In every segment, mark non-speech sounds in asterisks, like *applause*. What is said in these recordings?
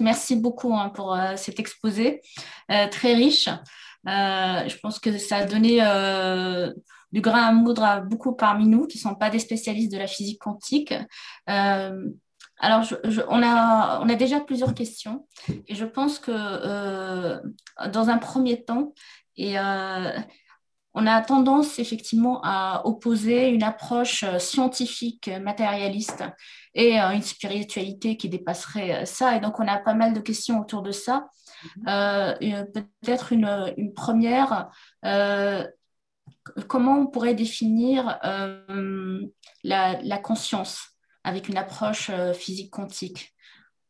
Merci beaucoup hein, pour euh, cet exposé très riche. je pense que ça a donné du grain à moudre à beaucoup parmi nous qui ne sont pas des spécialistes de la physique quantique. Alors, on, a, déjà plusieurs questions et je pense que dans un premier temps, on a tendance effectivement à opposer une approche euh, scientifique matérialiste et euh, une spiritualité qui dépasserait euh, ça. Et donc, on a pas mal de questions autour de ça. Mm-hmm. Peut-être une, première, comment on pourrait définir la, conscience avec une approche physique quantique?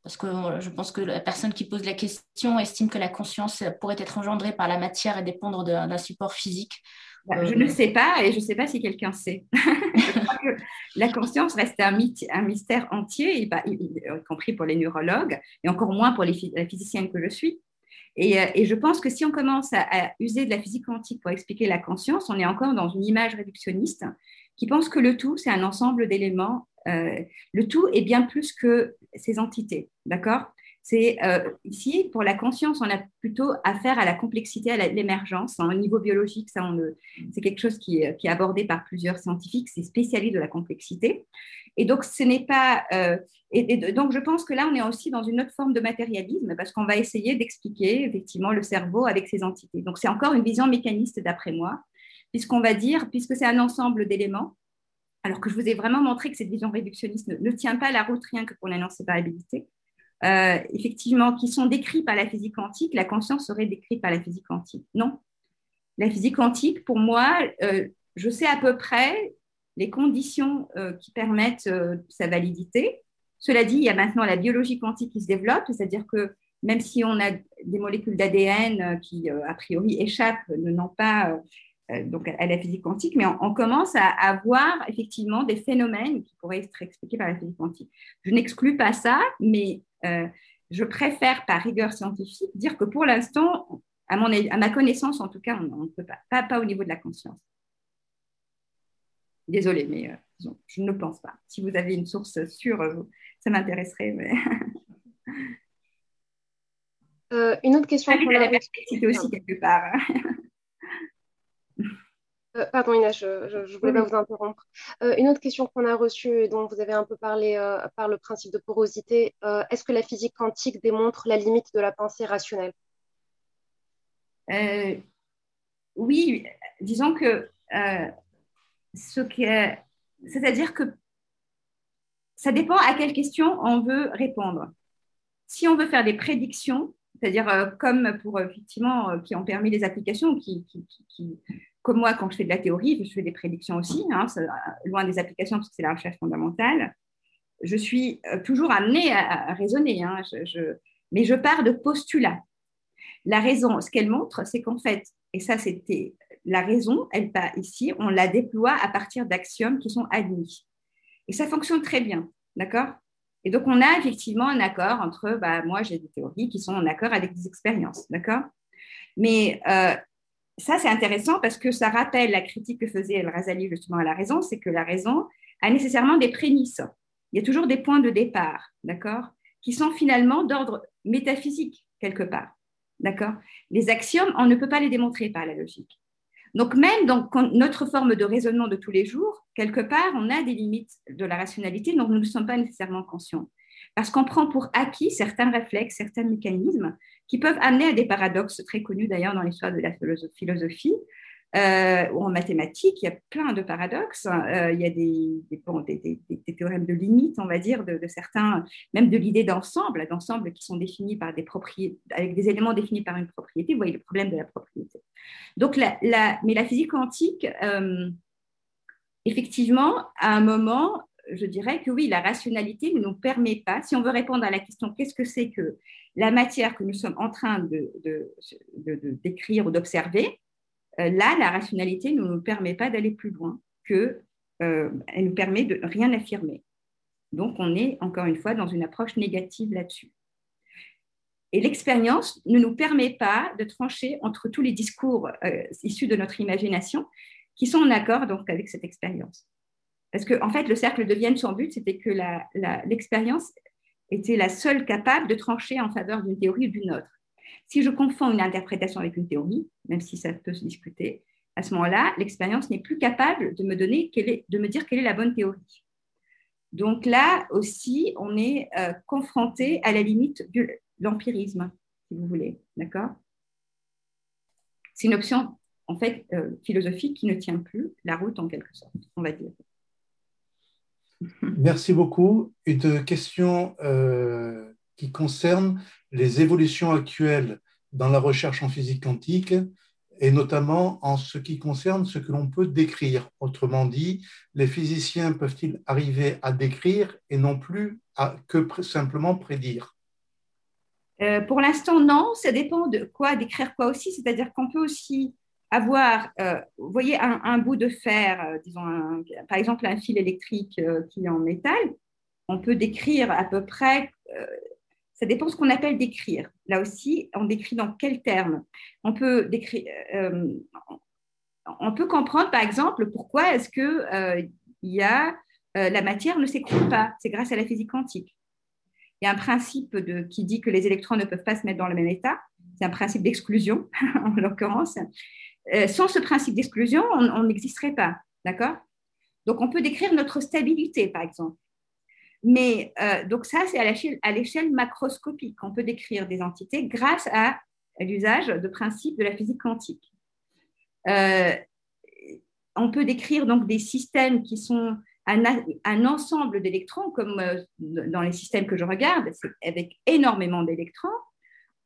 Parce que je pense que la personne qui pose la question estime que la conscience pourrait être engendrée par la matière et dépendre d'un support physique. Bah, je ne euh, sais pas et je ne sais pas si quelqu'un sait. *laughs* que la conscience reste un, mystère entier, y, compris pour les neurologues et encore moins pour les, la physicienne que je suis. Et, euh, et, je pense que si on commence à, à, user de la physique quantique pour expliquer la conscience, on est encore dans une image réductionniste qui pense que le tout, c'est un ensemble d'éléments euh, le tout est bien plus que ces entités, d'accord? C'est euh, ici pour la conscience, on a plutôt affaire à la complexité, à l'émergence. Au niveau biologique, ça, c'est quelque chose qui est, abordé par plusieurs scientifiques. C'est spécialiste de la complexité. Et donc, ce n'est pas. Euh, et, donc, je pense que là, on est aussi dans une autre forme de matérialisme parce qu'on va essayer d'expliquer effectivement le cerveau avec ces entités. Donc, c'est encore une vision mécaniste d'après moi, puisqu'on va dire, puisque c'est un ensemble d'éléments, alors que je vous ai vraiment montré que cette vision réductionniste ne, tient pas la route rien que pour la non-séparabilité, euh, effectivement, qui sont décrits par la physique quantique, la conscience serait décrite par la physique quantique. Non. La physique quantique, pour moi, euh, je sais à peu près les conditions euh, qui permettent sa validité. Cela dit, il y a maintenant la biologie quantique qui se développe, c'est-à-dire que même si on a des molécules d'ADN qui, a priori, échappent, ne n'ont pas donc à la physique quantique, mais on, commence à, avoir effectivement des phénomènes qui pourraient être expliqués par la physique quantique. Je n'exclus pas ça, mais euh, je préfère par rigueur scientifique dire que pour l'instant, à, à, ma connaissance en tout cas, on ne peut pas, pas, au niveau de la conscience. Désolée, mais euh, je ne pense pas. Si vous avez une source sûre, ça m'intéresserait. Mais... *laughs* une autre question. pour la complexité aussi quelque part. *laughs* Euh, pardon Ina, je ne voulais pas vous interrompre. Euh, une autre question qu'on a reçue et dont vous avez un peu parlé euh, par le principe de porosité, est-ce que la physique quantique démontre la limite de la pensée rationnelle? Oui, disons que ce qui c'est-à-dire que ça dépend à quelle question on veut répondre. Si on veut faire des prédictions, c'est-à-dire comme pour effectivement qui ont permis les applications, qui, qui comme moi, quand je fais de la théorie, je fais des prédictions aussi, hein, loin des applications parce que c'est la recherche fondamentale, je suis euh, toujours amenée à, raisonner, hein, mais je pars de postulats. La raison, ce qu'elle montre, c'est qu'en fait, et ça c'était la raison, elle pas ici, on la déploie à partir d'axiomes qui sont admis. Et ça fonctionne très bien, d'accord? Et donc on a effectivement un accord entre, bah, moi j'ai des théories qui sont en accord avec des expériences, d'accord? Mais euh, ça, c'est intéressant parce que ça rappelle la critique que faisait El Razali justement à la raison, c'est que la raison a nécessairement des prémices. Il y a toujours des points de départ, d'accord, qui sont finalement d'ordre métaphysique quelque part, d'accord. Les axiomes, on ne peut pas les démontrer par la logique. Donc même dans notre forme de raisonnement de tous les jours, quelque part, on a des limites de la rationalité dont nous ne sommes pas nécessairement conscients. Parce qu'on prend pour acquis certains réflexes, certains mécanismes qui peuvent amener à des paradoxes très connus d'ailleurs dans l'histoire de la philosophie. Euh, ou en mathématiques, il y a plein de paradoxes. Euh, il y a des, théorèmes de limite, on va dire, de, certains, même de l'idée d'ensemble, d'ensemble qui sont définis par des propriétés, avec des éléments définis par une propriété. Vous voyez le problème de la propriété. Donc, mais la physique quantique, euh, effectivement, à un moment, je dirais que oui, la rationalité ne nous permet pas, si on veut répondre à la question qu'est-ce que c'est que la matière que nous sommes en train de, décrire ou d'observer, euh, là, la rationalité ne nous permet pas d'aller plus loin que euh, elle nous permet de rien affirmer. Donc, on est encore une fois dans une approche négative là-dessus. Et l'expérience ne nous permet pas de trancher entre tous les discours euh, issus de notre imagination qui sont en accord donc avec cette expérience. Parce qu'en en fait, le cercle de Vienne, son but, c'était que l'expérience était la seule capable de trancher en faveur d'une théorie ou d'une autre. Si je confonds une interprétation avec une théorie, même si ça peut se discuter, à ce moment-là, l'expérience n'est plus capable de me, donner de me dire quelle est la bonne théorie. Donc là aussi, on est euh, confronté à la limite de l'empirisme, si vous voulez. D'accord? C'est une option, en fait, euh, philosophique qui ne tient plus la route, en quelque sorte, on va dire. Merci beaucoup. Une question euh, qui concerne les évolutions actuelles dans la recherche en physique quantique et notamment en ce qui concerne ce que l'on peut décrire. Autrement dit, les physiciens peuvent-ils arriver à décrire et non plus à que simplement prédire? Euh, Pour l'instant, non. Ça dépend de quoi décrire quoi aussi. C'est-à-dire qu'on peut aussi avoir, euh, vous voyez, un, bout de fer, euh, disons, par exemple, un fil électrique qui est en métal. On peut décrire à peu près ça dépend de ce qu'on appelle décrire. Là aussi, on décrit dans quels termes. On peut, décrire, euh, on peut comprendre, par exemple, pourquoi est-ce que euh, y a, euh, la matière ne s'écroule pas. C'est grâce à la physique quantique. Il y a un principe qui dit que les électrons ne peuvent pas se mettre dans le même état. C'est un principe d'exclusion, *laughs* en l'occurrence. Sans ce principe d'exclusion, on n'existerait pas. D'accord? Donc, on peut décrire notre stabilité, par exemple. Mais euh, donc ça, c'est à l'échelle macroscopique qu'on peut décrire des entités grâce à l'usage de principes de la physique quantique. Euh, on peut décrire donc des systèmes qui sont un, ensemble d'électrons, comme euh, dans les systèmes que je regarde, avec énormément d'électrons.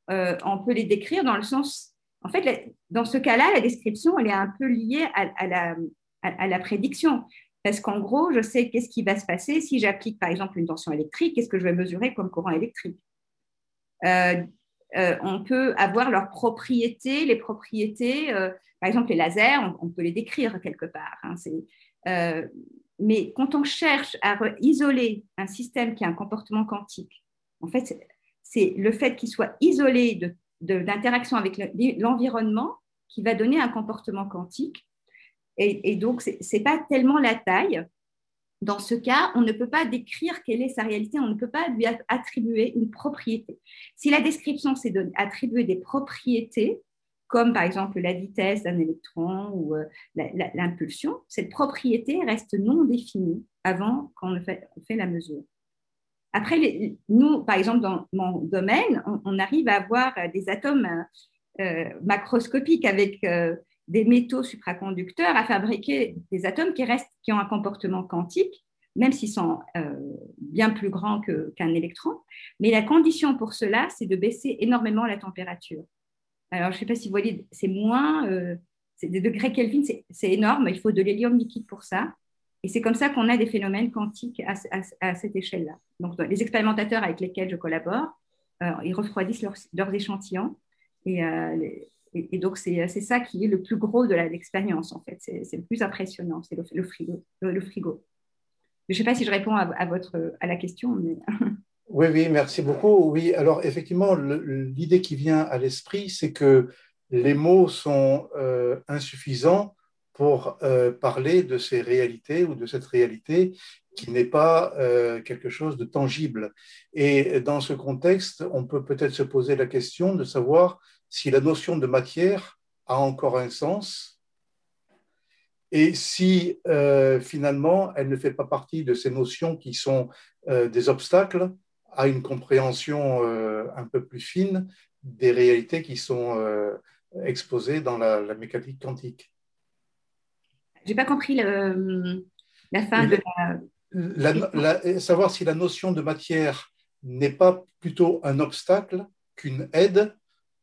on peut les décrire dans le sens, en fait, dans ce cas-là, la description, elle est un peu liée à, la, prédiction. Parce qu'en gros, je sais qu'est-ce qui va se passer si j'applique par exemple une tension électrique, qu'est-ce que je vais mesurer comme courant électrique? Euh, euh, on peut avoir leurs propriétés, les propriétés, euh, par exemple les lasers, on, peut les décrire quelque part. Hein, mais quand on cherche à isoler un système qui a un comportement quantique, en fait, c'est le fait qu'il soit isolé d'interaction avec l'environnement qui va donner un comportement quantique et, donc, ce n'est pas tellement la taille. Dans ce cas, on ne peut pas décrire quelle est sa réalité, on ne peut pas lui attribuer une propriété. Si la description, c'est d'attribuer des propriétés, comme par exemple la vitesse d'un électron ou euh, l'impulsion, cette propriété reste non définie avant qu'on fait, fait la mesure. Après, nous, par exemple, dans mon domaine, on, arrive à avoir des atomes euh, macroscopiques avec euh, des métaux supraconducteurs à fabriquer des atomes qui, restent, qui ont un comportement quantique, même s'ils sont euh, bien plus grands qu'un électron. Mais la condition pour cela, c'est de baisser énormément la température. Alors, je ne sais pas si vous voyez, c'est moins, euh, c'est des degrés Kelvin, c'est énorme, il faut de l'hélium liquide pour ça. Et c'est comme ça qu'on a des phénomènes quantiques à, cette échelle-là. Donc, les expérimentateurs avec lesquels je collabore, euh, ils refroidissent leurs, échantillons et et, donc, c'est ça qui est le plus gros de l'expérience, en fait. C'est le plus impressionnant, c'est le, frigo. Le, frigo. Je ne sais pas si je réponds à, votre, à la question, mais... *laughs* Oui, oui, merci beaucoup. Oui, alors effectivement, l'idée qui vient à l'esprit, c'est que les mots sont euh, insuffisants pour euh, parler de ces réalités ou de cette réalité qui n'est pas euh, quelque chose de tangible. Et dans ce contexte, on peut peut-être se poser la question de savoir si la notion de matière a encore un sens et si euh, finalement elle ne fait pas partie de ces notions qui sont des obstacles à une compréhension un peu plus fine des réalités qui sont exposées dans la, mécanique quantique. J'ai pas compris la fin de la... Savoir si la notion de matière n'est pas plutôt un obstacle qu'une aide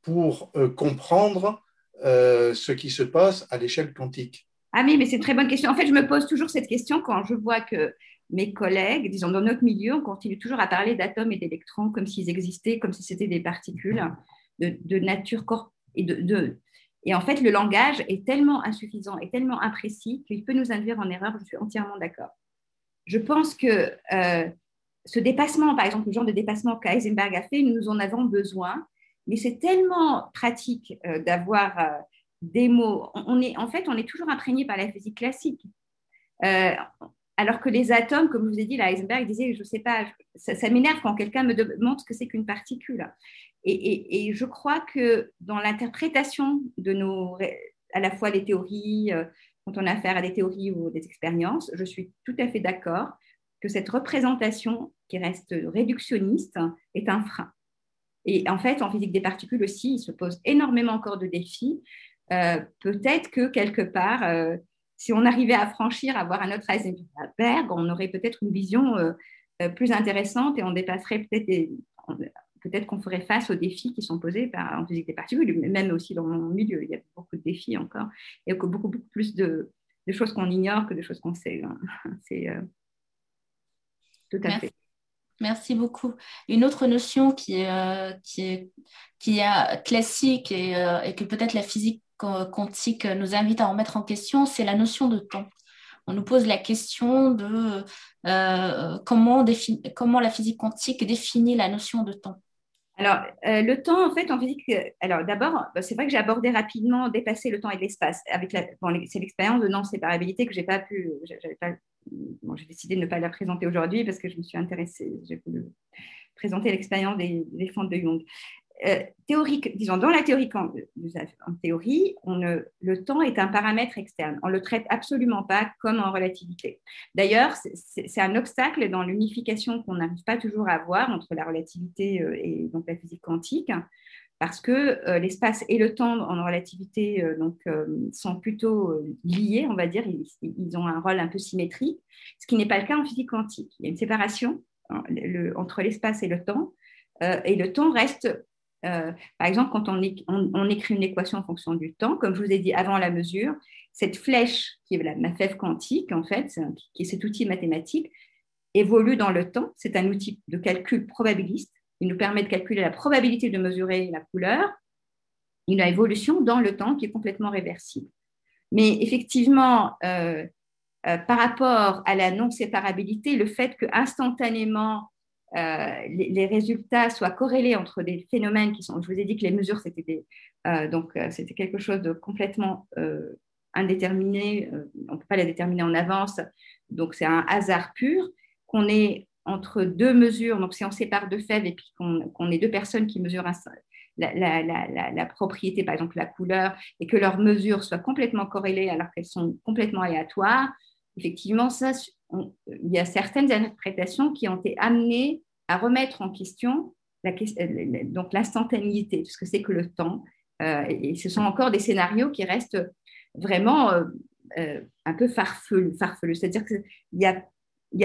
pour euh, comprendre euh, ce qui se passe à l'échelle quantique Ah oui, mais c'est une très bonne question. En fait, je me pose toujours cette question quand je vois que mes collègues, disons dans notre milieu, on continue toujours à parler d'atomes et d'électrons comme s'ils existaient, comme si c'était des particules de, nature corps et de, et en fait, le langage est tellement insuffisant et tellement imprécis qu'il peut nous induire en erreur. Je suis entièrement d'accord. Je pense que euh, ce dépassement, par exemple, le genre de dépassement qu'Eisenberg a fait, nous en avons besoin mais c'est tellement pratique euh, d'avoir euh, des mots. On est, en fait, on est toujours imprégné par la physique classique. Alors que les atomes, comme je vous ai dit, la Heisenberg disait, je ne sais pas, ça, m'énerve quand quelqu'un me demande ce que c'est qu'une particule. Et, je crois que dans l'interprétation de nos, à la fois les théories, euh, quand on a affaire à des théories ou des expériences, je suis tout à fait d'accord que cette représentation qui reste réductionniste est un frein. Et en fait, en physique des particules aussi, il se pose énormément encore de défis. Euh, peut-être que quelque part, euh, si on arrivait à franchir, à voir un autre Heisenberg, on aurait peut-être une vision plus intéressante et on dépasserait peut-être peut-être qu'on ferait face aux défis qui sont posés par, en physique des particules, même aussi dans mon milieu. Il y a beaucoup de défis encore et beaucoup, beaucoup plus de, choses qu'on ignore que de choses qu'on sait. Hein. *laughs* C'est euh, tout à fait. Merci beaucoup. Une autre notion qui est, euh, qui est, qui est classique et, euh, et que peut-être la physique quantique nous invite à remettre en question, c'est la notion de temps. On nous pose la question de comment, comment la physique quantique définit la notion de temps. Alors, euh, le temps, en fait, en physique, alors d'abord, bah, c'est vrai que j'ai abordé rapidement dépasser le temps et l'espace. Avec c'est l'expérience de non-séparabilité que j'ai pas pu, j'ai décidé de ne pas la présenter aujourd'hui parce que je me suis intéressée, j'ai voulu présenter l'expérience des, des fentes de Jung. Euh, théorique, disons, dans la théorie, en, théorie, le temps est un paramètre externe. On ne le traite absolument pas comme en relativité. D'ailleurs, c'est un obstacle dans l'unification qu'on n'arrive pas toujours à avoir entre la relativité euh, et donc la physique quantique, parce que euh, l'espace et le temps en relativité donc, sont plutôt liés, on va dire, ils, ils, ont un rôle un peu symétrique, ce qui n'est pas le cas en physique quantique. Il y a une séparation hein, entre l'espace et le temps, et le temps reste euh, par exemple, quand on, écrit une équation en fonction du temps, comme je vous ai dit avant la mesure, cette flèche qui est la, ma fève quantique, en fait, qui est cet outil mathématique, évolue dans le temps. C'est un outil de calcul probabiliste. Il nous permet de calculer la probabilité de mesurer la couleur, une évolution dans le temps qui est complètement réversible. Mais effectivement, euh, euh, par rapport à la non-séparabilité, le fait que instantanément euh, les, résultats soient corrélés entre des phénomènes qui sont, je vous ai dit que les mesures, c'était euh, donc euh, c'était quelque chose de complètement indéterminé, on ne peut pas les déterminer en avance, donc c'est un hasard pur, qu'on est entre deux mesures, donc si on sépare deux fèves et puis qu'on ait deux personnes qui mesurent la, la, la, propriété, par exemple la couleur, et que leurs mesures soient complètement corrélées alors qu'elles sont complètement aléatoires, effectivement, ça, il y a certaines interprétations qui ont été amenées à remettre en question la, euh, donc l'instantanéité, ce que c'est que le temps. Euh, et ce sont encore des scénarios qui restent vraiment euh, un peu farfelus. C'est-à-dire qu'il n'y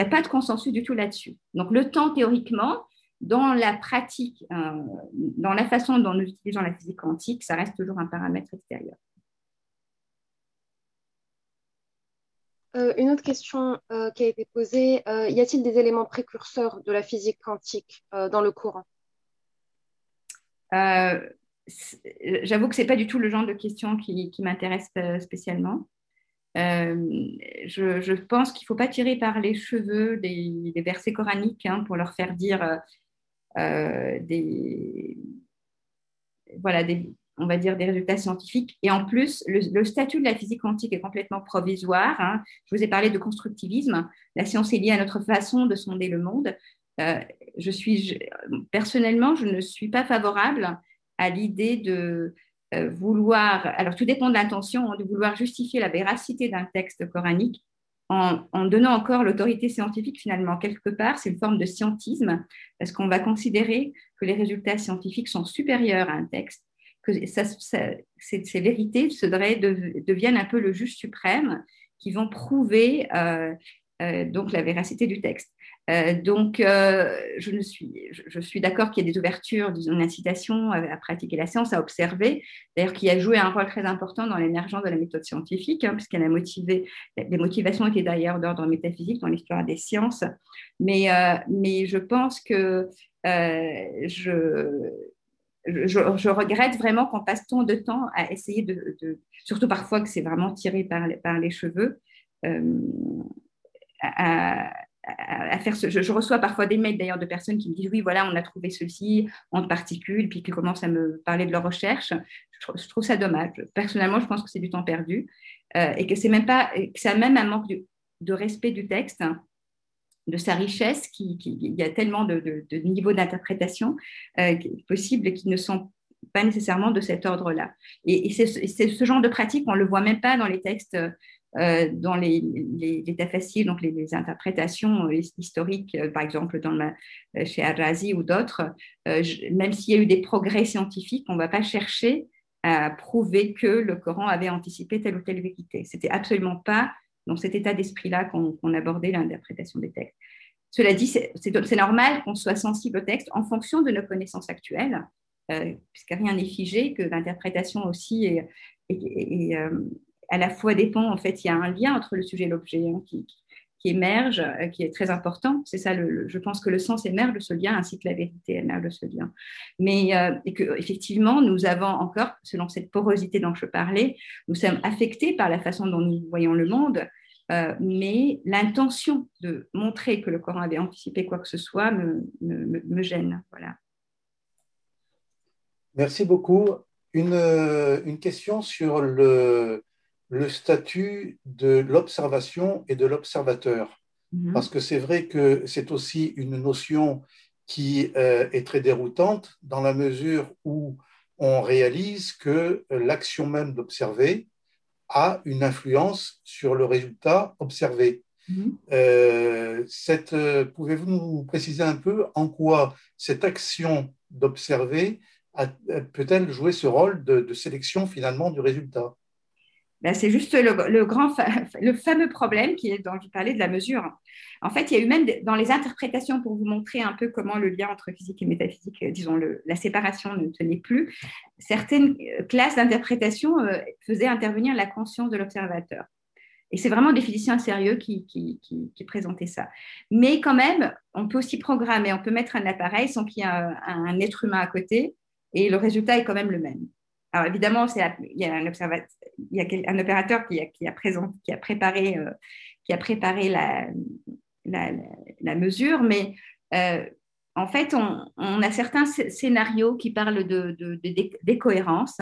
a pas de consensus du tout là-dessus. Donc le temps, théoriquement, dans la pratique, dans la façon dont nous utilisons la physique quantique, ça reste toujours un paramètre extérieur. Euh, une autre question euh, qui a été posée, euh, y a-t-il des éléments précurseurs de la physique quantique dans le courant? J'avoue que ce n'est pas du tout le genre de question qui, m'intéresse spécialement. Je, pense qu'il ne faut pas tirer par les cheveux des, versets coraniques hein, pour leur faire dire des, voilà, des, on va dire, des résultats scientifiques. Et en plus, le, statut de la physique quantique est complètement provisoire. Hein. Je vous ai parlé de constructivisme. La science est liée à notre façon de sonder le monde. Euh, je suis, personnellement, je ne suis pas favorable à l'idée de euh, vouloir, alors tout dépend de l'intention, hein, de vouloir justifier la véracité d'un texte coranique en, en donnant encore l'autorité scientifique finalement quelque part, c'est une forme de scientisme, parce qu'on va considérer que les résultats scientifiques sont supérieurs à un texte que ces, vérités deviennent un peu le juge suprême qui vont prouver euh, euh, donc la véracité du texte. Euh, donc, je, ne suis, je, suis d'accord qu'il y a des ouvertures, disons, une incitation à, pratiquer la science, à observer, d'ailleurs qui a joué un rôle très important dans l'émergence de la méthode scientifique, hein, puisqu'elle a motivé, les motivations étaient d'ailleurs d'ordre métaphysique dans l'histoire des sciences, mais, mais je pense que je, je, regrette vraiment qu'on passe tant de temps à essayer de, surtout parfois que c'est vraiment tiré par, les cheveux, euh, à, faire. Je, reçois parfois des mails d'ailleurs de personnes qui me disent oui, voilà, on a trouvé ceci en particules, puis qui commencent à me parler de leur recherche. Je, trouve ça dommage. Personnellement, je pense que c'est du temps perdu euh, et que c'est même pas, que ça a même un manque de, de respect du texte, de sa richesse, qui, il y a tellement de, niveaux d'interprétation euh, possibles qui ne sont pas nécessairement de cet ordre-là. Et, c'est ce genre de pratique, on ne le voit même pas dans les textes, euh, dans les, états faciles, donc les, interprétations euh, historiques, par exemple dans chez Arazi ou d'autres, même s'il y a eu des progrès scientifiques, on ne va pas chercher à prouver que le Coran avait anticipé telle ou telle vérité. C'était absolument pas dans cet état d'esprit-là qu'on abordait l'interprétation des textes. Cela dit, c'est normal qu'on soit sensible au texte en fonction de nos connaissances actuelles, euh, puisque rien n'est figé, que l'interprétation aussi est, euh, à la fois dépend, en fait, il y a un lien entre le sujet et l'objet hein, qui, émerge, euh, qui est très important. C'est ça, je pense que le sens émerge de ce lien, ainsi que la vérité émerge de ce lien. Mais euh, effectivement, nous avons encore, selon cette porosité dont je parlais, nous sommes affectés par la façon dont nous voyons le monde. Euh, mais l'intention de montrer que le Coran avait anticipé quoi que ce soit me, gêne. Voilà. Merci beaucoup. Une, une question sur le, le statut de l'observation et de l'observateur. Mhm. Parce que c'est vrai que c'est aussi une notion qui euh, est très déroutante dans la mesure où on réalise que l'action même d'observer a une influence sur le résultat observé. Mhm. Euh, euh, pouvez-vous nous préciser un peu en quoi cette action d'observer peut-elle jouer ce rôle de sélection finalement du résultat? Ben, c'est juste le, le *laughs* fameux problème qui est dont je parlais de la mesure. En fait, il y a eu même dans les interprétations, pour vous montrer un peu comment le lien entre physique et métaphysique, euh, disons, la séparation ne tenait plus, certaines euh, classes d'interprétation euh, faisaient intervenir la conscience de l'observateur. Et c'est vraiment des physiciens sérieux qui, présentaient ça. Mais quand même, on peut aussi programmer, on peut mettre un appareil sans qu'il y ait un être humain à côté, et le résultat est quand même le même. Alors évidemment, il y a un, opérateur qui a, préparé, euh, qui a préparé la, mesure, mais euh, en fait, on, a certains scénarios qui parlent de, de, décohérence.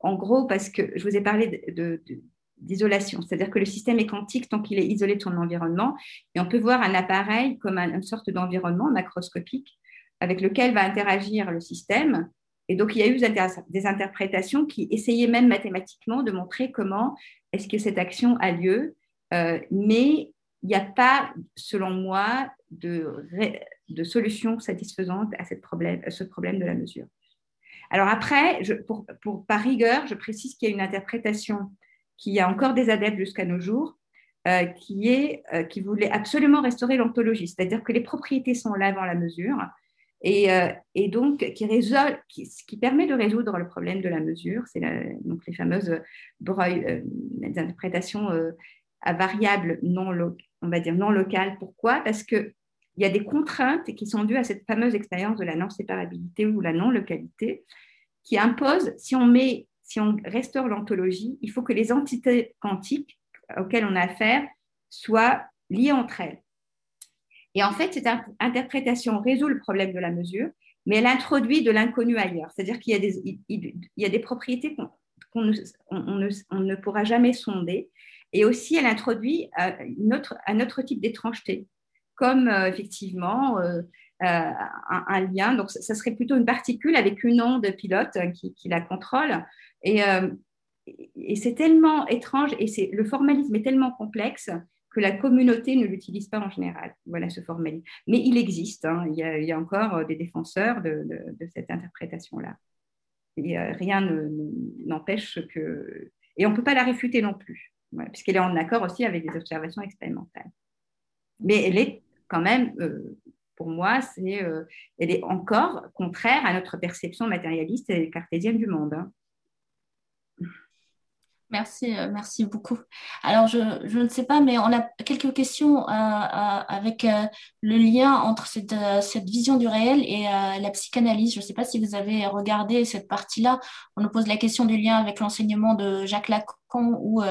En gros, parce que je vous ai parlé d'isolation, c'est-à-dire que le système est quantique tant qu'il est isolé de son environnement, et on peut voir un appareil comme une sorte d'environnement macroscopique avec lequel va interagir le système et donc, il y a eu des interprétations qui essayaient même mathématiquement de montrer comment est-ce que cette action a lieu, euh, mais il n'y a pas, selon moi, de, solution satisfaisante à, ce problème de la mesure. Alors après, pour, par rigueur, je précise qu'il y a une interprétation qui a encore des adeptes jusqu'à nos jours, euh, qui, euh, qui voulait absolument restaurer l'ontologie, c'est-à-dire que les propriétés sont là avant la mesure, et, euh, et, donc qui, résolve, qui, permet de résoudre le problème de la mesure. C'est les fameuses Breuil, euh, interprétations euh, à variables non, on va dire non locales. Pourquoi? Parce qu'il y a des contraintes qui sont dues à cette fameuse expérience de la non-séparabilité ou la non-localité qui impose, si on, met, si on restaure l'ontologie, il faut que les entités quantiques auxquelles on a affaire soient liées entre elles. Et en fait, cette interprétation résout le problème de la mesure, mais elle introduit de l'inconnu ailleurs. C'est-à-dire qu'il y, a des, propriétés qu'on ne, pourra jamais sonder. Et aussi, elle introduit euh, un autre type d'étrangeté, comme euh, effectivement euh, un, lien. Donc, ça, serait plutôt une particule avec une onde pilote qui, qui la contrôle. Et, et c'est tellement étrange et le formalisme est tellement complexe que la communauté ne l'utilise pas en général. Voilà ce formalisme. Mais il existe, hein. il, y a, encore euh, des défenseurs de, cette interprétation-là. Et euh, rien n'empêche que... Et on ne peut pas la réfuter non plus, puisqu'elle est en accord aussi avec des observations expérimentales. Mais elle est quand même, euh, pour moi, elle est encore contraire à notre perception matérialiste et cartésienne du monde. Hein. Merci, euh, merci beaucoup. Alors, je, je, ne sais pas, mais on a quelques questions euh, euh, avec le lien entre cette, cette, vision du réel et la psychanalyse. Je ne sais pas si vous avez regardé cette partie-là. On nous pose la question du lien avec l'enseignement de Jacques Lacan ou,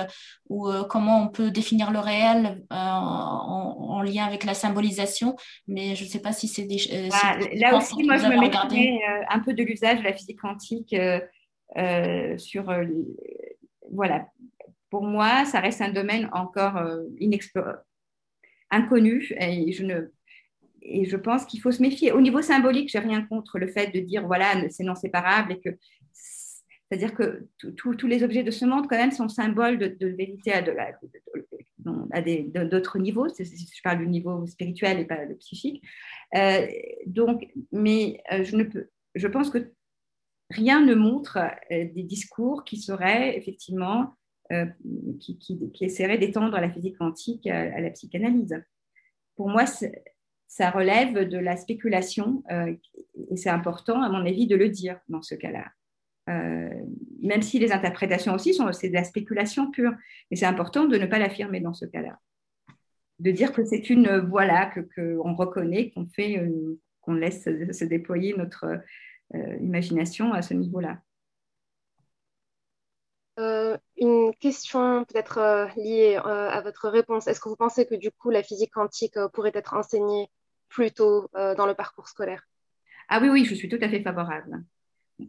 ou comment on peut définir le réel en, lien avec la symbolisation. Mais je ne sais pas si c'est des... Ah, là aussi, moi, je me mettrais un peu de l'usage de la physique quantique sur voilà, pour moi, ça reste un domaine encore euh, inconnu et je ne et je pense qu'il faut se méfier. Au niveau symbolique, j'ai rien contre le fait de dire voilà, c'est non séparable et que c'est-à-dire que tous les objets de ce monde, quand même, sont symboles de, vérité à, d'autres niveaux. Je parle du niveau spirituel et pas le psychique. Euh, donc, mais euh, je, ne peux, je pense que rien ne montre euh, des discours qui seraient effectivement, qui, qui, essaieraient d'étendre la physique quantique à, la psychanalyse. Pour moi, ça relève de la spéculation et c'est important, à mon avis, de le dire dans ce cas-là. Euh, même si les interprétations aussi sont c'est de la spéculation pure. Mais c'est important de ne pas l'affirmer dans ce cas-là. De dire que c'est une voilà que qu'on reconnaît, qu'on fait, euh, qu'on laisse se déployer notre euh, imagination à ce niveau-là. une question peut-être liée à votre réponse. Est-ce que vous pensez que du coup la physique quantique pourrait être enseignée plus tôt dans le parcours scolaire? Ah oui, oui, je suis tout à fait favorable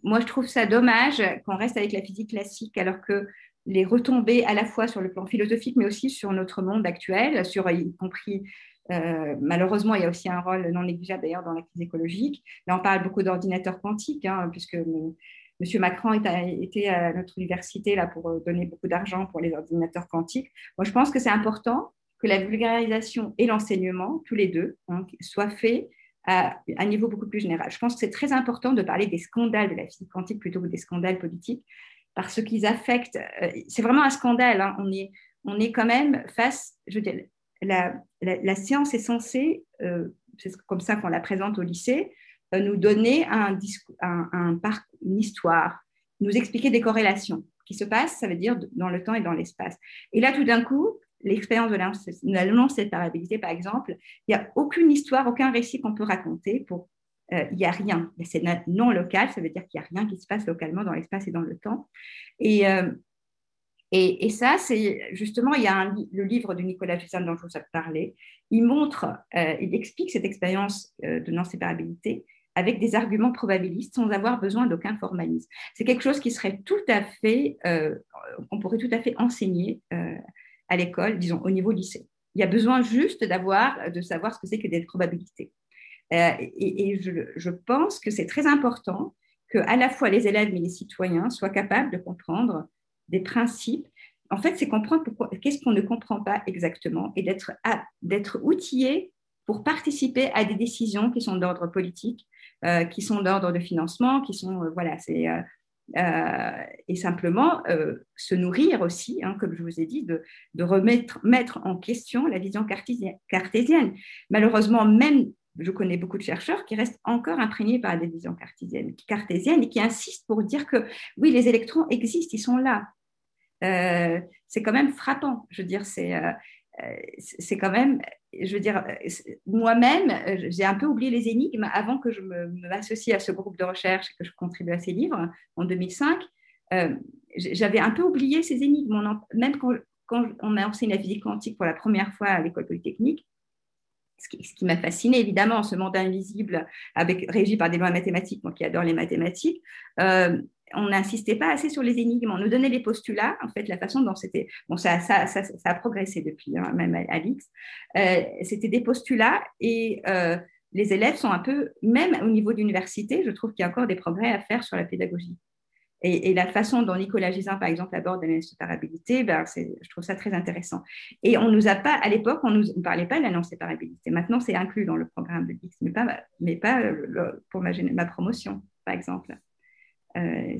moi, je trouve ça dommage qu'on reste avec la physique classique alors que les retombées à la fois sur le plan philosophique, mais aussi sur notre monde actuel, sur y compris euh, malheureusement, il y a aussi un rôle non négligeable d'ailleurs dans la crise écologique. Là, on parle beaucoup d'ordinateurs quantiques, hein, puisque M. Macron était à notre université là pour euh, donner beaucoup d'argent pour les ordinateurs quantiques. Moi, je pense que c'est important que la vulgarisation et l'enseignement, tous les deux, hein, soient faits à un niveau beaucoup plus général. Je pense que c'est très important de parler des scandales de la physique quantique plutôt que des scandales politiques, parce qu'ils affectent. Euh, c'est vraiment un scandale. Hein. On, est, on est quand même face. Je veux dire, la, science est censée, euh, c'est comme ça qu'on la présente au lycée, euh, nous donner un, un, un, une histoire, nous expliquer des corrélations qui se passent, ça veut dire dans le temps et dans l'espace. Et là, tout d'un coup, l'expérience de la non-séparabilité, par exemple, il n'y a aucune histoire, aucun récit qu'on peut raconter pour. Euh, il n'y a rien. C'est non local, ça veut dire qu'il n'y a rien qui se passe localement dans l'espace et dans le temps. Et, euh, et, ça, c'est justement, il y a le livre de Nicolas Fussin dont je vous ai parlé. Il montre, euh, il explique cette expérience de non-séparabilité avec des arguments probabilistes sans avoir besoin d'aucun formalisme. C'est quelque chose qui serait tout à fait, qu'on pourrait tout à fait enseigner à l'école, disons au niveau lycée. Il y a besoin juste d'avoir, de savoir ce que c'est que des probabilités. Euh, et, je, pense que c'est très important que à la fois les élèves et les citoyens soient capables de comprendre des principes. En fait, c'est comprendre qu'est-ce qu'on ne comprend pas exactement et d'être, outillé pour participer à des décisions qui sont d'ordre politique, euh, qui sont d'ordre de financement, qui sont, euh, voilà, c'est euh, et simplement se nourrir aussi, hein, comme je vous ai dit, de, de, remettre mettre en question la vision cartésienne. Malheureusement, même je connais beaucoup de chercheurs qui restent encore imprégnés par des visions cartésiennes, cartésiennes et qui insistent pour dire que oui, les électrons existent, ils sont là. Euh, c'est quand même frappant. Je veux dire, c'est c'est quand même, je veux dire, moi-même, j'ai un peu oublié les énigmes avant que je m'associe à ce groupe de recherche et que je contribue à ces livres en 2005. Euh, j'avais un peu oublié ces énigmes. même quand, on m'a enseigné la physique quantique pour la première fois à l'école polytechnique, ce qui, m'a fasciné évidemment, ce monde invisible avec, régi par des lois mathématiques, moi qui adore les mathématiques, euh, on n'insistait pas assez sur les énigmes. On nous donnait les postulats, en fait, la façon dont c'était. Bon, ça, a progressé depuis, hein, même à, l'X. Euh, c'était des postulats et euh, les élèves sont un peu, même au niveau d'université, je trouve qu'il y a encore des progrès à faire sur la pédagogie. Et, la façon dont Nicolas Gisin, par exemple, aborde la non-séparabilité, ben, je trouve ça très intéressant. Et on nous a pas, à l'époque, on ne parlait pas de la non-séparabilité. Maintenant, c'est inclus dans le programme de l'X, mais pas, pas pour ma, promotion, par exemple. Euh,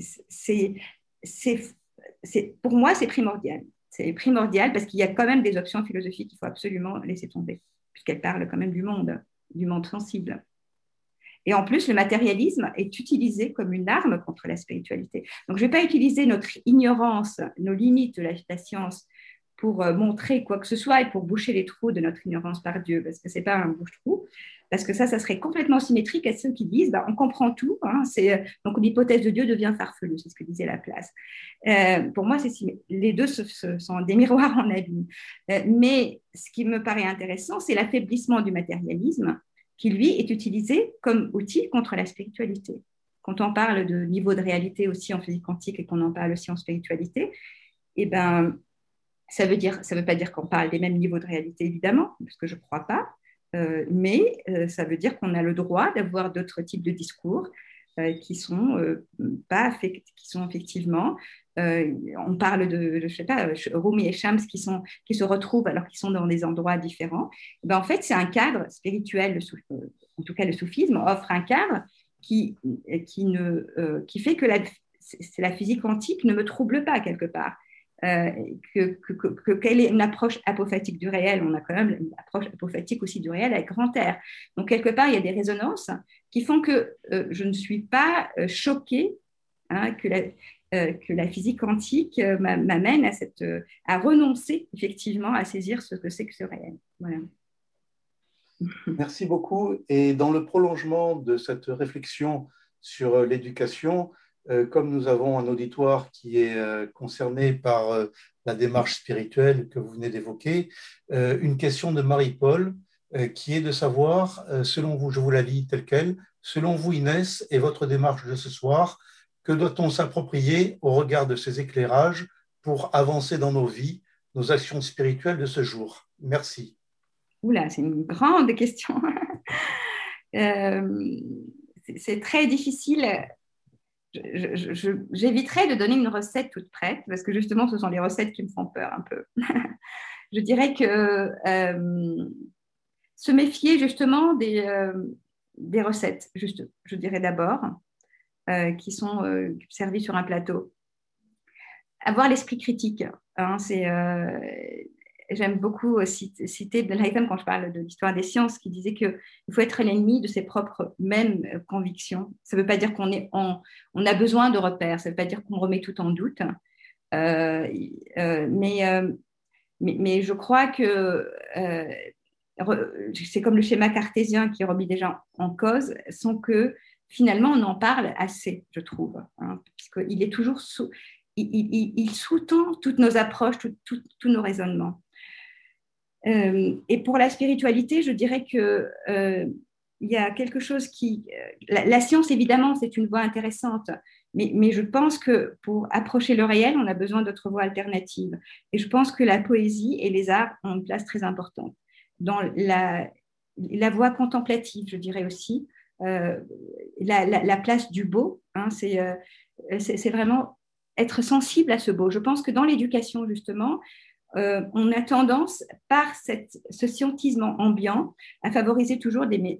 pour moi, c'est primordial. C'est primordial parce qu'il y a quand même des options philosophiques qu'il faut absolument laisser tomber, puisqu'elles parlent quand même du monde, du monde sensible. Et en plus, le matérialisme est utilisé comme une arme contre la spiritualité. Donc, je ne vais pas utiliser notre ignorance, nos limites de la, science pour euh, montrer quoi que ce soit et pour boucher les trous de notre ignorance par Dieu, parce que ce n'est pas un bouche-trou, parce que ça, ça serait complètement symétrique à ceux qui disent bah, on comprend tout. Hein, euh, donc l'hypothèse de Dieu devient farfelue, c'est ce que disait Laplace. Euh, pour moi, les deux sont des *laughs* miroirs en abîme. Euh, mais ce qui me paraît intéressant, c'est l'affaiblissement du matérialisme qui, lui, est utilisé comme outil contre la spiritualité. Quand on parle de niveau de réalité aussi en physique quantique et qu'on en parle aussi en spiritualité, eh ben, ça veut veut pas dire qu'on parle des mêmes niveaux de réalité, évidemment, parce que je ne crois pas, euh, mais euh, ça veut dire qu'on a le droit d'avoir d'autres types de discours qui sont pas qui sont effectivement on parle de, je sais pas, Rumi et Shams qui, sont, qui se retrouvent alors qu'ils sont dans des endroits différents. Ben, en fait, c'est un cadre spirituel, en tout cas le soufisme offre un cadre qui, qui, ne, qui fait que la, la physique quantique ne me trouble pas quelque part. Euh, que, que, quelle est une approche apophatique du réel? On a quand même une approche apophatique aussi du réel avec grand R. Donc, quelque part, il y a des résonances qui font que euh, je ne suis pas euh, choquée hein, que, la, que la physique quantique m'amène à, cette, à renoncer effectivement à saisir ce que c'est que ce réel. Voilà. *laughs* Merci beaucoup. Et dans le prolongement de cette réflexion sur l'éducation, comme nous avons un auditoire qui est euh, concerné par euh, la démarche spirituelle que vous venez d'évoquer, une question de Marie-Paul qui est de savoir, selon vous, je vous la lis telle qu'elle, selon vous Inès et votre démarche de ce soir, que doit-on s'approprier au regard de ces éclairages pour avancer dans nos vies, nos actions spirituelles de ce jour? Merci. Oula, c'est une grande question. *laughs* c'est très difficile j'éviterai de donner une recette toute prête, parce que justement, ce sont les recettes qui me font peur un peu. *laughs* je dirais que euh, se méfier justement des, euh, des recettes, juste, je dirais d'abord, euh, qui sont servies sur un plateau. Avoir l'esprit critique, hein, c'est j'aime beaucoup citer Ibn quand je parle de l'histoire des sciences, qui disait qu'il faut être l'ennemi de ses propres mêmes euh, convictions. Ça ne veut pas dire qu'on a besoin de repères, ça ne veut pas dire qu'on remet tout en doute. Euh, euh, mais, je crois que c'est comme le schéma cartésien qui remis déjà en cause, sans que finalement on en parle assez, je trouve, hein, puisqu'il est toujours il, sous-tend toutes nos approches, tous nos raisonnements. Euh, et pour la spiritualité, je dirais que euh, il y a quelque chose qui... Euh, la, science, évidemment, c'est une voie intéressante, mais, je pense que pour approcher le réel, on a besoin d'autres voies alternatives. Et je pense que la poésie et les arts ont une place très importante. Dans la, voie contemplative, je dirais aussi, la, la, place du beau, hein, c'est vraiment être sensible à ce beau. Je pense que dans l'éducation, justement, euh, on a tendance, par ce scientisme ambiant, à favoriser toujours des,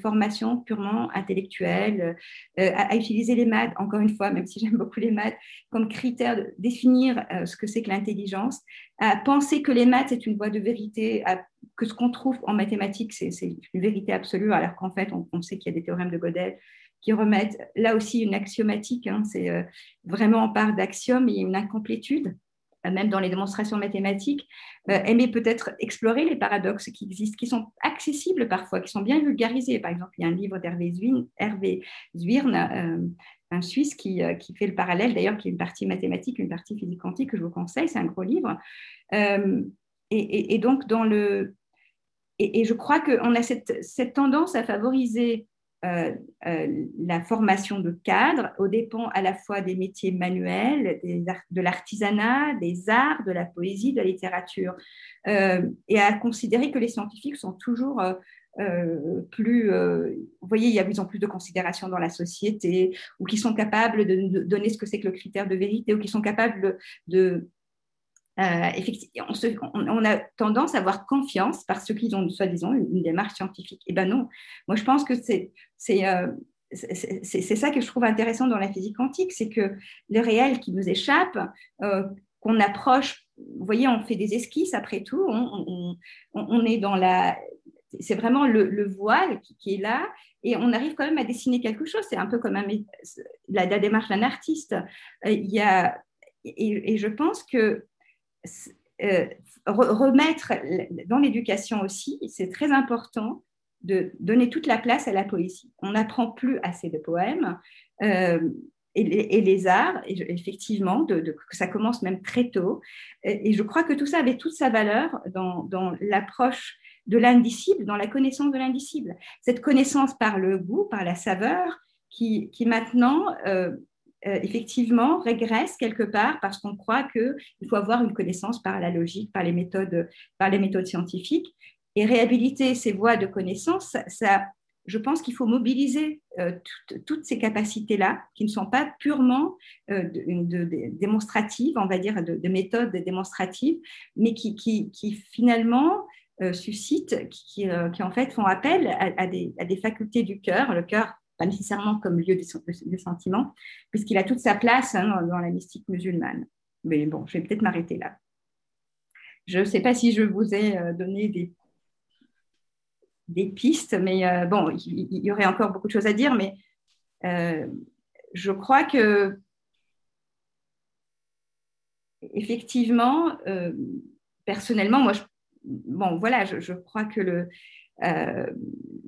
formations purement intellectuelles, euh, à, utiliser les maths, encore une fois, même si *laughs* j'aime beaucoup les maths, comme critère de définir euh, ce que c'est que l'intelligence, à penser que les maths, c'est une voie de vérité, que ce qu'on trouve en mathématiques, c'est une vérité absolue, alors qu'en fait, on, sait qu'il y a des théorèmes de Gödel qui remettent là aussi une axiomatique, hein, c'est vraiment en part d'axiome, il y a une incomplétude même dans les démonstrations mathématiques, euh, aimer peut-être explorer les paradoxes qui existent, qui sont accessibles parfois, qui sont bien vulgarisés. Par exemple, il y a un livre d'Hervé Zwirn, euh, un Suisse qui, euh, qui, fait le parallèle, d'ailleurs, qui est une partie mathématique, une partie physique quantique, que je vous conseille, c'est un gros livre. Et, donc, dans le... Et, je crois qu'on a cette, tendance à favoriser euh, euh, la formation de cadres au dépend à la fois des métiers manuels, de l'artisanat, des arts, de la poésie, de la littérature, euh, et à considérer que les scientifiques sont toujours plus, vous voyez, il y a de plus en plus de considération dans la société, ou qui sont capables de, donner ce que c'est que le critère de vérité, ou qui sont capables de, euh, on, a tendance à avoir confiance parce qu'ils ont soi-disant une, démarche scientifique. Eh ben non, moi je pense que c'est euh, c'est ça que je trouve intéressant dans la physique quantique, c'est que le réel qui nous échappe, euh, qu'on approche, vous voyez, on fait des esquisses après tout, on, est dans la... C'est vraiment le, voile qui, est là et on arrive quand même à dessiner quelque chose. C'est un peu comme la, démarche d'un artiste. Il y a, et, je pense que remettre dans l'éducation aussi, c'est très important de donner toute la place à la poésie. On n'apprend plus assez de poèmes. Euh, et, les, arts, effectivement, ça commence même très tôt. Et, je crois que tout ça avait toute sa valeur dans, l'approche de l'indicible, dans la connaissance de l'indicible. Cette connaissance par le goût, par la saveur, qui, qui maintenant euh, effectivement, régresse quelque part parce qu'on croit qu'il faut avoir une connaissance par la logique, par les méthodes, par les méthodes scientifiques. Et réhabiliter ces voies de connaissance, ça, je pense qu'il faut mobiliser euh, toutes ces capacités-là, qui ne sont pas purement euh, démonstratives, on va dire, de, méthodes démonstratives, mais qui, qui, finalement euh, suscitent, qui, en fait font appel à, des, facultés du cœur, le cœur pas nécessairement comme lieu des, sentiments, puisqu'il a toute sa place hein, dans, la mystique musulmane. Mais bon, je vais peut-être m'arrêter là. Je ne sais pas si je vous ai donné des pistes, mais euh, bon, il, y aurait encore beaucoup de choses à dire, mais euh, je crois que effectivement, euh, personnellement, moi, je, bon, voilà, je, crois que le,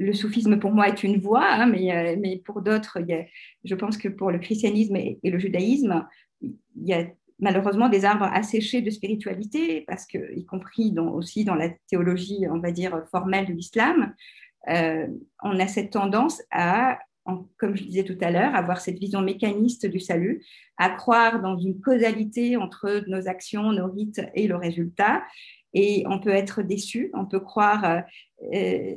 le soufisme pour moi est une voie, hein, mais, mais pour d'autres, je pense que pour le christianisme et, et le judaïsme, il y a malheureusement des arbres asséchés de spiritualité, parce que, y compris aussi dans la théologie, on va dire, formelle de l'islam, euh, on a cette tendance à, comme je disais tout à l'heure, avoir cette vision mécaniste du salut, à croire dans une causalité entre nos actions, nos rites et le résultat. Et on peut être déçu, on peut croire, euh, euh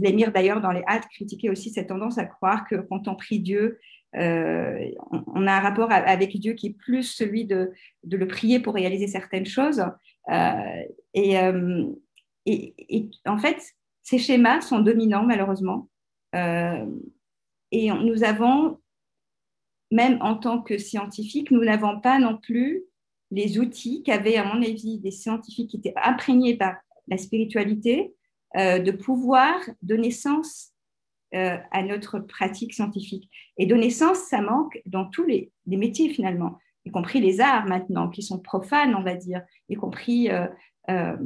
l'émir d'ailleurs dans les hâtes critiquait aussi cette tendance à croire que quand on prie Dieu, euh, on a un rapport avec Dieu qui est plus celui de, le prier pour réaliser certaines choses. Euh, euh, et, en fait, ces schémas sont dominants malheureusement. et nous avons, même en tant que scientifiques, nous n'avons pas non plus les outils qu'avaient, à mon avis, des scientifiques qui étaient imprégnés par la spiritualité, de pouvoir donner sens euh, à notre pratique scientifique. Et donner sens, ça manque dans tous les, métiers finalement, y compris les arts maintenant, qui sont profanes, on va dire, y compris euh, euh,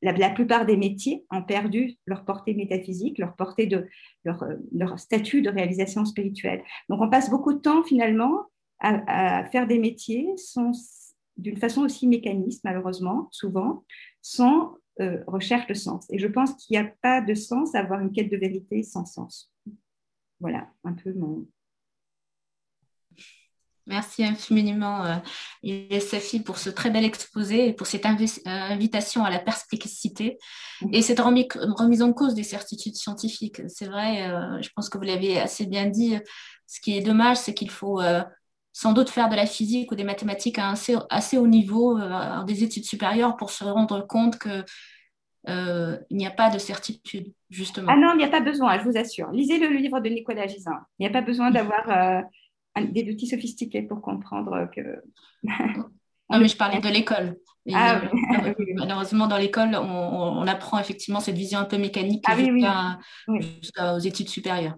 la, plupart des métiers ont perdu leur portée métaphysique, leur portée de leur statut de réalisation spirituelle. Donc on passe beaucoup de temps finalement à, à faire des métiers sans d'une façon aussi mécaniste, malheureusement, souvent, sans euh, recherche de sens. Et je pense qu'il n'y a pas de sens à avoir une quête de vérité sans sens. Voilà, un peu mon. Merci infiniment, euh, pour ce très bel exposé et pour cette euh, invitation à la perspicacité et cette remise en cause des certitudes scientifiques. C'est vrai, euh, je pense que vous l'avez assez bien dit. Ce qui est dommage, c'est qu'il faut sans doute faire de la physique ou des mathématiques à un assez, assez haut niveau, euh, des études supérieures, pour se rendre compte que euh, il n'y a pas de certitude, justement. Ah non, il n'y a pas besoin, je vous assure. Lisez le livre de Nicolas Gisin. Il n'y a pas besoin d'avoir euh, des outils sophistiqués pour comprendre que. *laughs* non, mais je parlais de l'école. Ah, *laughs* Malheureusement, dans l'école, on, apprend effectivement cette vision un peu mécanique ah jusqu'aux études supérieures.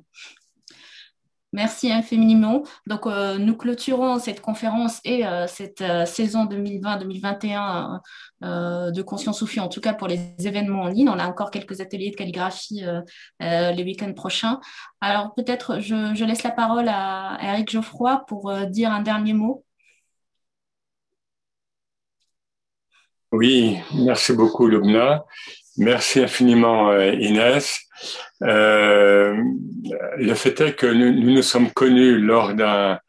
Merci infiniment. Donc, euh, nous clôturons cette conférence et euh, cette euh, saison 2020-2021 de Conscience Soufie, en tout cas pour les événements en ligne. On a encore quelques ateliers de calligraphie les week-ends prochains. Alors, peut-être je, je, laisse la parole à Eric Geoffroy pour dire un dernier mot. Oui, merci beaucoup, Lubna. Merci infiniment, Inès. Euh, le fait est que nous nous, sommes connus lors d'un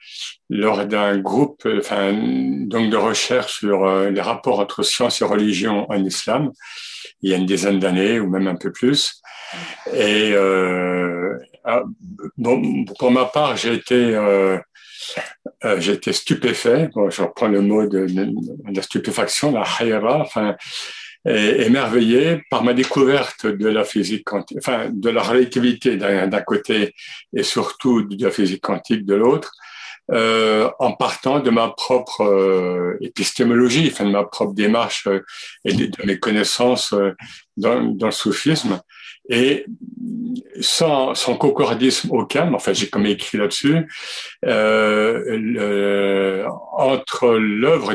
lors d'un groupe enfin, donc de recherche sur euh, les rapports entre science et religion en islam il y a une dizaine d'années ou même un peu plus. Et euh, ah, bon, pour ma part j'ai été euh, euh, été stupéfait. Bon, je reprends le mot de la stupéfaction la hayra enfin émerveillé par ma découverte de la physique quantique, enfin de la relativité d'un côté et surtout de la physique quantique de l'autre, euh, en partant de ma propre euh, épistémologie, enfin de ma propre démarche euh, et de, mes connaissances euh, dans, dans, le soufisme et sans, concordisme aucun, enfin j'ai comme écrit là-dessus, euh, entre l'œuvre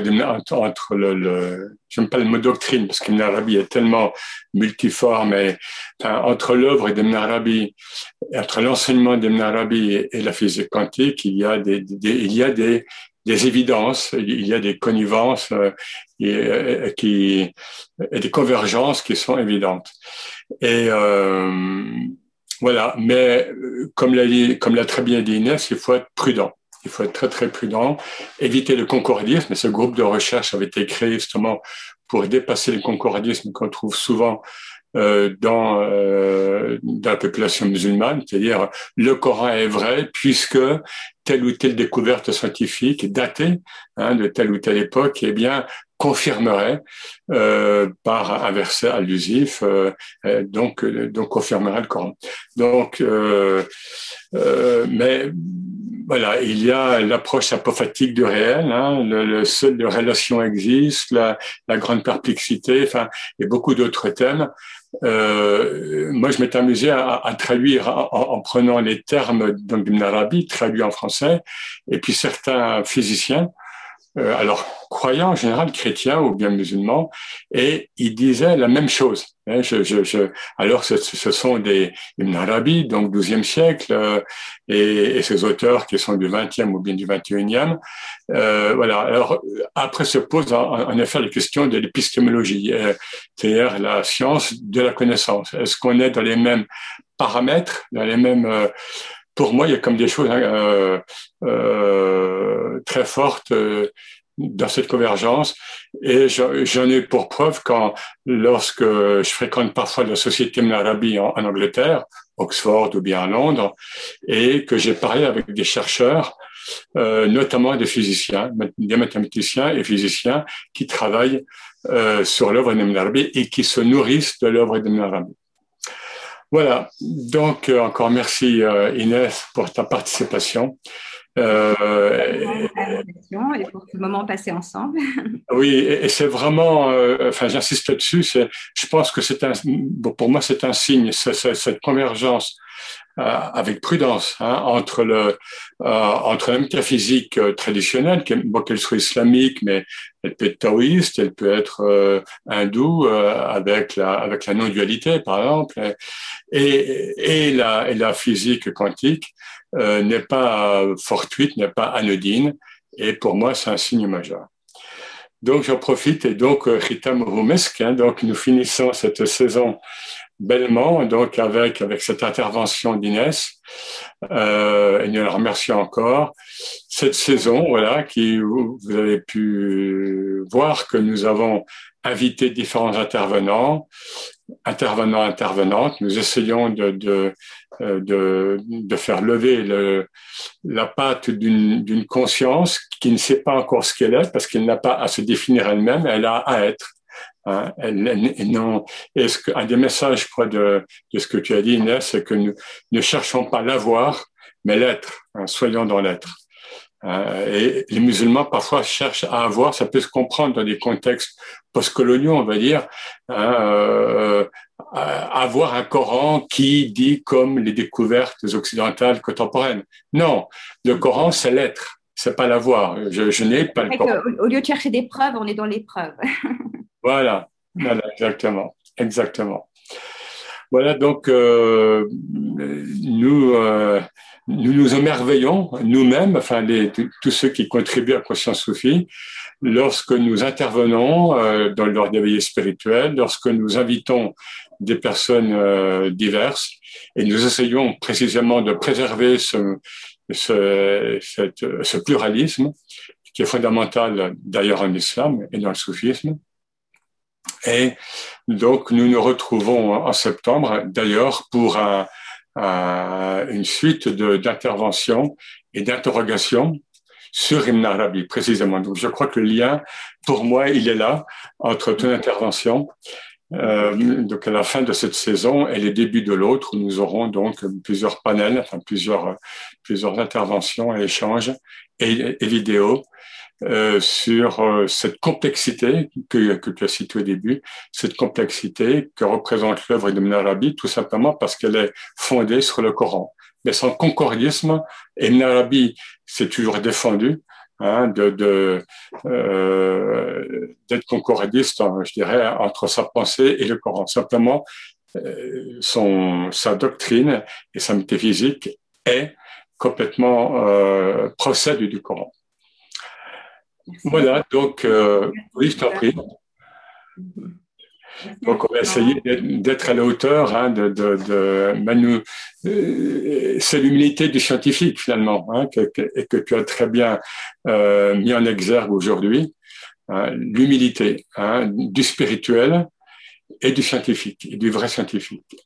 entre, le, le j'aime pas le mot doctrine parce qu'Ibn Arabi est tellement multiforme, et, entre l'œuvre d'Ibn Arabi, entre l'enseignement d'Ibn Arabi et, la physique quantique, il y a des il y a des, des évidences, il y a des connivences euh, et, euh, qui, et des convergences qui sont évidentes. Et, euh, voilà, mais comme l'a, comme l'a très bien dit Inès, il faut être prudent. Il faut être très très prudent, éviter le concordisme. Ce groupe de recherche avait été créé justement pour dépasser le concordisme qu'on trouve souvent euh, dans, euh, dans la population musulmane, c'est-à-dire le Coran est vrai puisque telle ou telle découverte scientifique datée hein, de telle ou telle époque, eh bien confirmerait euh, par un verset allusif, euh, euh donc donc confirmerait le Coran. Donc, euh, mais voilà, il y a l'approche apophatique du réel, hein, le, le seul de relation existe, la, la grande perplexité, enfin, et beaucoup d'autres thèmes. Euh, moi, je m'étais amusé à, à traduire en, en, prenant les termes d'Ibn Arabi, traduits en français, et puis certains physiciens euh, alors croyants en général, chrétiens ou bien musulmans, et ils disaient la même chose. Hein, je, je, je, alors ce, ce, sont des Ibn Arabi, donc 12e siècle, euh, et, et, ces auteurs qui sont du 20e ou bien du 21e. Euh, voilà. Alors après se pose en, en effet la question de l'épistémologie, euh, c'est-à-dire la science de la connaissance. Est-ce qu'on est dans les mêmes paramètres, dans les mêmes euh, pour moi, il y a comme des choses hein, euh, euh, très fortes euh, dans cette convergence. Et j'en ai pour preuve quand, lorsque je fréquente parfois la Société Mnarabi en, en Angleterre, Oxford ou bien à Londres, et que j'ai parlé avec des chercheurs, euh, notamment des physiciens, des mathématiciens et physiciens qui travaillent euh, sur l'œuvre d'Ibn Arabi et qui se nourrissent de l'œuvre d'Ibn Arabi. Voilà, donc euh, encore merci euh, Inès pour ta participation. Euh, et pour ce moment passé ensemble. *laughs* Oui, et, c'est vraiment, euh, enfin j'insiste là-dessus, je pense que c'est un, pour moi c'est un signe, cette convergence avec prudence hein, entre le euh, entre la métaphysique euh, traditionnelle, qu'elle soit islamique, mais elle peut être taoïste, elle peut être hindoue avec la avec la non-dualité par exemple, et et la et la physique quantique n'est pas fortuite, n'est pas anodine, et pour moi c'est un signe majeur. Donc j'en profite et donc Rita Mouroumesk, hein, donc nous finissons cette saison bellement, donc avec, avec cette intervention d'Inès. Euh, et nous la remercions encore. Cette saison, voilà, qui vous, avez pu voir que nous avons invité différents intervenants, intervenants, intervenantes. Nous essayons de, de, euh, de, de faire lever le, la patte d'une conscience qui ne sait pas encore ce qu'elle est parce qu'elle n'a pas à se définir elle-même, elle a à être. Hein, non, que, un des messages quoi, de, de ce que tu as dit, Inès, c'est que nous ne cherchons pas l'avoir, mais l'être. Hein, soyons dans l'être. Euh, et les musulmans parfois cherchent à avoir, ça peut se comprendre dans des contextes postcoloniaux, on va dire, hein, euh, avoir un Coran qui dit comme les découvertes occidentales contemporaines. Non, le Coran, c'est l'être, c'est pas l'avoir. Je, je n'ai pas le Coran. Au lieu de chercher des preuves, on est dans l'épreuve. *laughs* Voilà, exactement, exactement. Voilà, donc euh, nous, euh, nous nous émerveillons nous-mêmes, enfin tous ceux qui contribuent à Conscience Soufie, lorsque nous intervenons euh, dans l'ordre d'éveil spirituel, lorsque nous invitons des personnes diverses et nous essayons précisément de préserver ce, ce pluralisme qui est fondamental d'ailleurs en islam et dans le soufisme. Et donc, nous nous retrouvons en septembre, d'ailleurs, pour un, un, une suite d'interventions et d'interrogations sur Ibn Arabi, précisément. Donc, je crois que le lien, pour moi, il est là, entre ton intervention, euh, donc à la fin de cette saison et les débuts de l'autre, où nous aurons donc plusieurs panels, enfin plusieurs, plusieurs interventions et échanges et, et vidéos euh, sur euh, cette complexité que, tu as citée au début, cette complexité que représente l'œuvre de Arabi, tout simplement parce qu'elle est fondée sur le Coran. Mais sans concordisme, Arabi s'est toujours défendu hein, de, de euh, d'être concordiste, hein, je dirais, entre sa pensée et le Coran. Simplement, euh, son, sa doctrine et sa métaphysique est complètement euh, procède du Coran. Voilà, donc, euh, oui, je t'en prie. Donc, on va essayer d'être à la hauteur hein, de, de, de euh, c'est l'humilité du scientifique finalement, hein, que, et que tu as très bien euh, mis en exergue aujourd'hui. Hein, l'humilité du spirituel et du scientifique, et du vrai scientifique,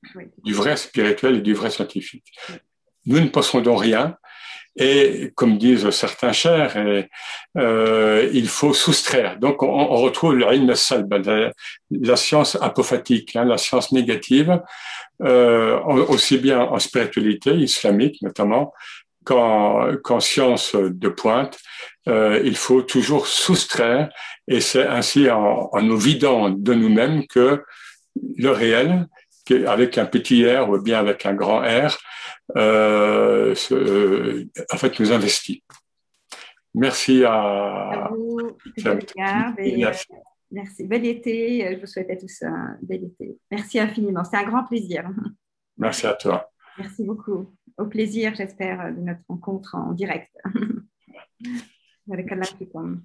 du vrai spirituel et du vrai scientifique. Nous ne possédons rien, et comme disent certains chers, euh, il faut soustraire. Donc on, on retrouve la, la science apophatique, hein, la science négative, euh, aussi bien en spiritualité islamique notamment qu'en science de pointe. Euh, il faut toujours soustraire, et c'est ainsi en, en, nous vidant de nous-mêmes que le réel, avec un petit R ou bien avec un grand R, euh, euh, en fait, nous investit. Merci à, à vous. Merci. merci. Bel été. Je vous souhaite à tous un bel été. Merci infiniment. C'est un grand plaisir. *laughs* Merci à toi. Merci beaucoup. Au plaisir, j'espère, de notre rencontre en direct. *laughs* Barakallah fikum.